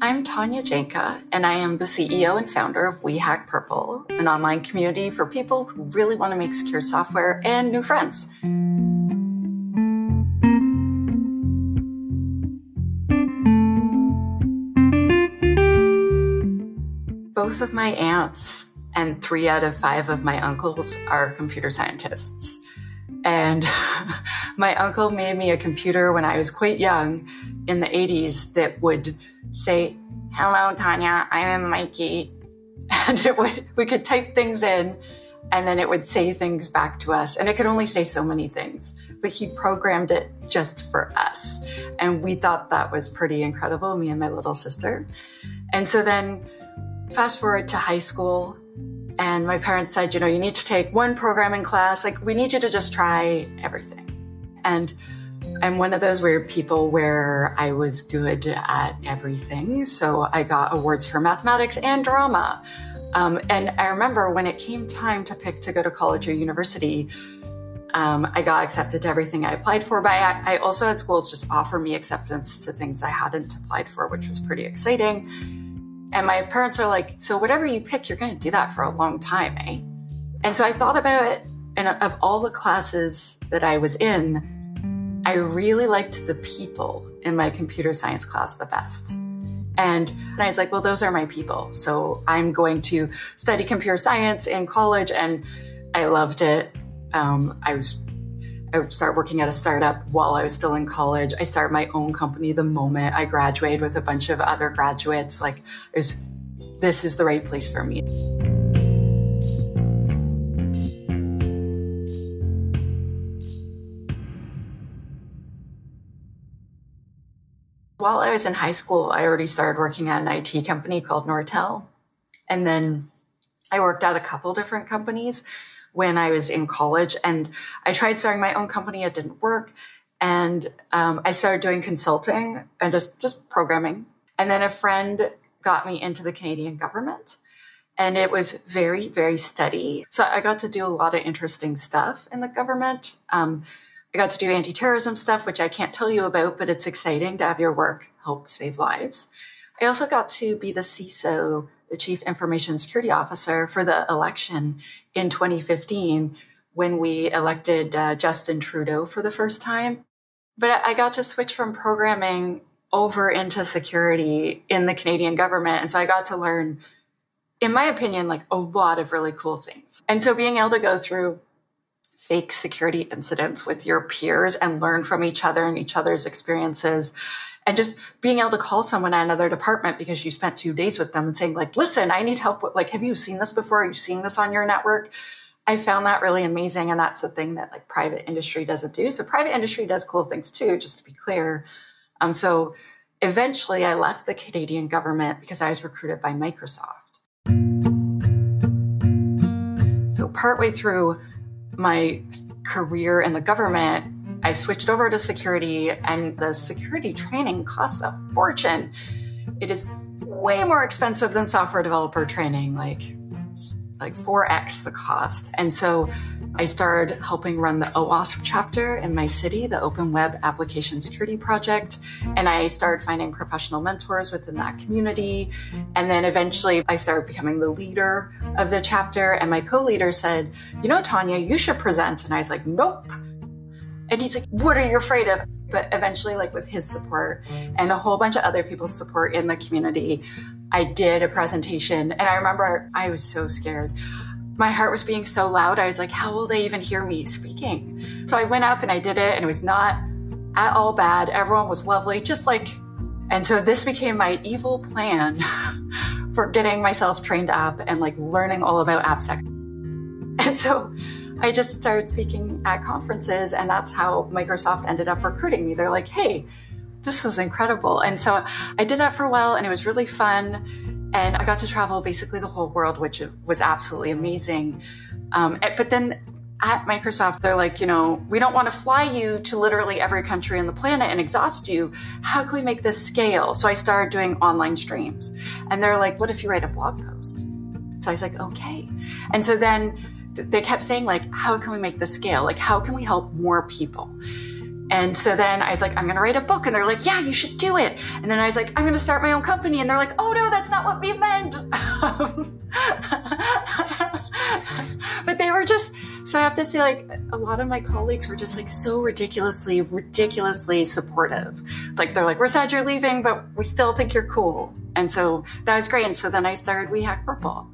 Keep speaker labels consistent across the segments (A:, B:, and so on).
A: I'm Tanya Janca, and I am the CEO and founder of We Hack Purple, an online community for people who really want to make secure software and new friends. Both of my aunts and three out of five of my uncles are computer scientists. And my uncle made me a computer when I was quite young in the 80s that would say, Hello, Tanya, I am Mikey. And it would, we could type things in and then it would say things back to us. And it could only say so many things, but he programmed it just for us. And we thought that was pretty incredible, me and my little sister. And so then fast forward to high school and my parents said, you know, you need to take one programming class. Like, we need you to just try everything. And I'm one of those weird people where I was good at everything. So I got awards for mathematics and drama. Um, and I remember when it came time to pick to go to college or university, um, I got accepted to everything I applied for. But I, I also had schools just offer me acceptance to things I hadn't applied for, which was pretty exciting. And my parents are like, so whatever you pick, you're going to do that for a long time, eh? And so I thought about it. And of all the classes that I was in, I really liked the people in my computer science class the best. And I was like, well, those are my people. So I'm going to study computer science in college. And I loved it. Um, I was I started working at a startup while I was still in college. I started my own company the moment I graduated with a bunch of other graduates. Like, was, this is the right place for me. While I was in high school, I already started working at an IT company called Nortel. And then I worked at a couple different companies when I was in college. And I tried starting my own company, it didn't work. And um, I started doing consulting and just, just programming. And then a friend got me into the Canadian government. And it was very, very steady. So I got to do a lot of interesting stuff in the government. Um, I got to do anti terrorism stuff, which I can't tell you about, but it's exciting to have your work help save lives. I also got to be the CISO the chief information security officer for the election in 2015 when we elected uh, Justin Trudeau for the first time. But I got to switch from programming over into security in the Canadian government. And so I got to learn, in my opinion, like a lot of really cool things. And so being able to go through fake security incidents with your peers and learn from each other and each other's experiences. And just being able to call someone at another department because you spent two days with them and saying like listen i need help with like have you seen this before? Are you seeing this on your network? I found that really amazing and that's a thing that like private industry doesn't do. So private industry does cool things too just to be clear. Um, so eventually i left the canadian government because i was recruited by microsoft. So partway through my career in the government I switched over to security, and the security training costs a fortune. It is way more expensive than software developer training, like like 4x the cost. And so I started helping run the OWASP chapter in my city, the Open Web Application Security Project. And I started finding professional mentors within that community. And then eventually I started becoming the leader of the chapter. And my co leader said, You know, Tanya, you should present. And I was like, Nope. And he's like, What are you afraid of? But eventually, like with his support and a whole bunch of other people's support in the community, I did a presentation. And I remember I was so scared. My heart was being so loud. I was like, How will they even hear me speaking? So I went up and I did it, and it was not at all bad. Everyone was lovely, just like, and so this became my evil plan for getting myself trained up and like learning all about AppSec. And so I just started speaking at conferences, and that's how Microsoft ended up recruiting me. They're like, hey, this is incredible. And so I did that for a while, and it was really fun. And I got to travel basically the whole world, which was absolutely amazing. Um, but then at Microsoft, they're like, you know, we don't want to fly you to literally every country on the planet and exhaust you. How can we make this scale? So I started doing online streams. And they're like, what if you write a blog post? So I was like, okay. And so then they kept saying, like, how can we make this scale? Like, how can we help more people? And so then I was like, I'm going to write a book. And they're like, yeah, you should do it. And then I was like, I'm going to start my own company. And they're like, oh no, that's not what we meant. but they were just, so I have to say, like, a lot of my colleagues were just like so ridiculously, ridiculously supportive. Like, they're like, we're sad you're leaving, but we still think you're cool. And so that was great. And so then I started We Hack Purple.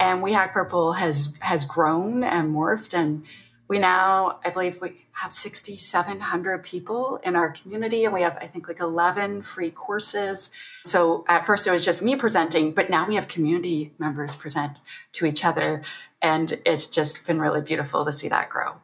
A: And We Hack Purple has, has grown and morphed and we now, I believe we have 6,700 people in our community and we have, I think, like 11 free courses. So at first it was just me presenting, but now we have community members present to each other. And it's just been really beautiful to see that grow.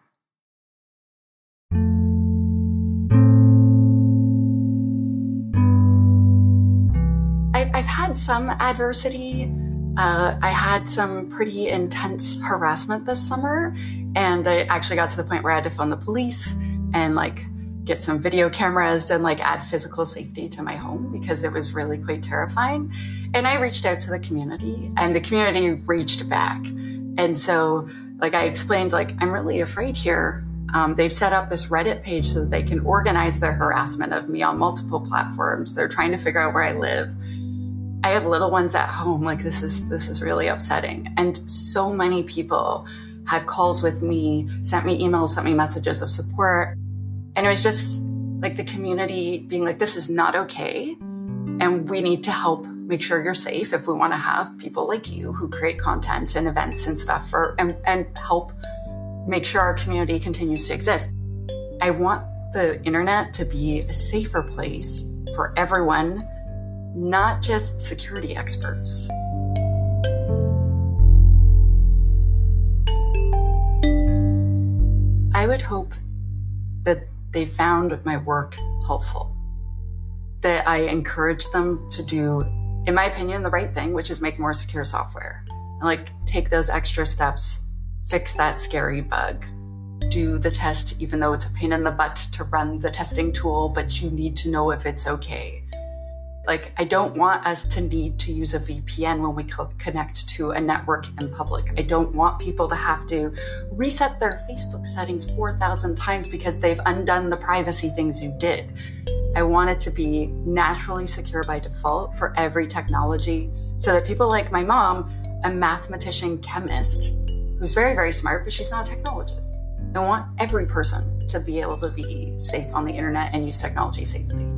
A: I've had some adversity uh, I had some pretty intense harassment this summer, and I actually got to the point where I had to phone the police and like get some video cameras and like add physical safety to my home because it was really quite terrifying. And I reached out to the community, and the community reached back. And so, like, I explained, like, I'm really afraid here. Um, they've set up this Reddit page so that they can organize their harassment of me on multiple platforms. They're trying to figure out where I live. I have little ones at home. Like this is this is really upsetting. And so many people had calls with me, sent me emails, sent me messages of support. And it was just like the community being like, this is not okay. And we need to help make sure you're safe if we want to have people like you who create content and events and stuff for and, and help make sure our community continues to exist. I want the internet to be a safer place for everyone not just security experts. Would hope that they found my work helpful, that I encouraged them to do, in my opinion, the right thing, which is make more secure software. Like take those extra steps, fix that scary bug, do the test, even though it's a pain in the butt to run the testing tool, but you need to know if it's okay like, I don't want us to need to use a VPN when we connect to a network in public. I don't want people to have to reset their Facebook settings 4,000 times because they've undone the privacy things you did. I want it to be naturally secure by default for every technology so that people like my mom, a mathematician chemist, who's very, very smart, but she's not a technologist. I want every person to be able to be safe on the internet and use technology safely.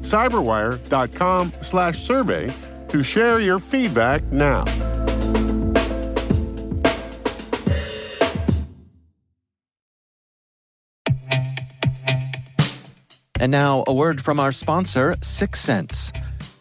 B: cyberwire.com slash survey to share your feedback now.
C: And now, a word from our sponsor,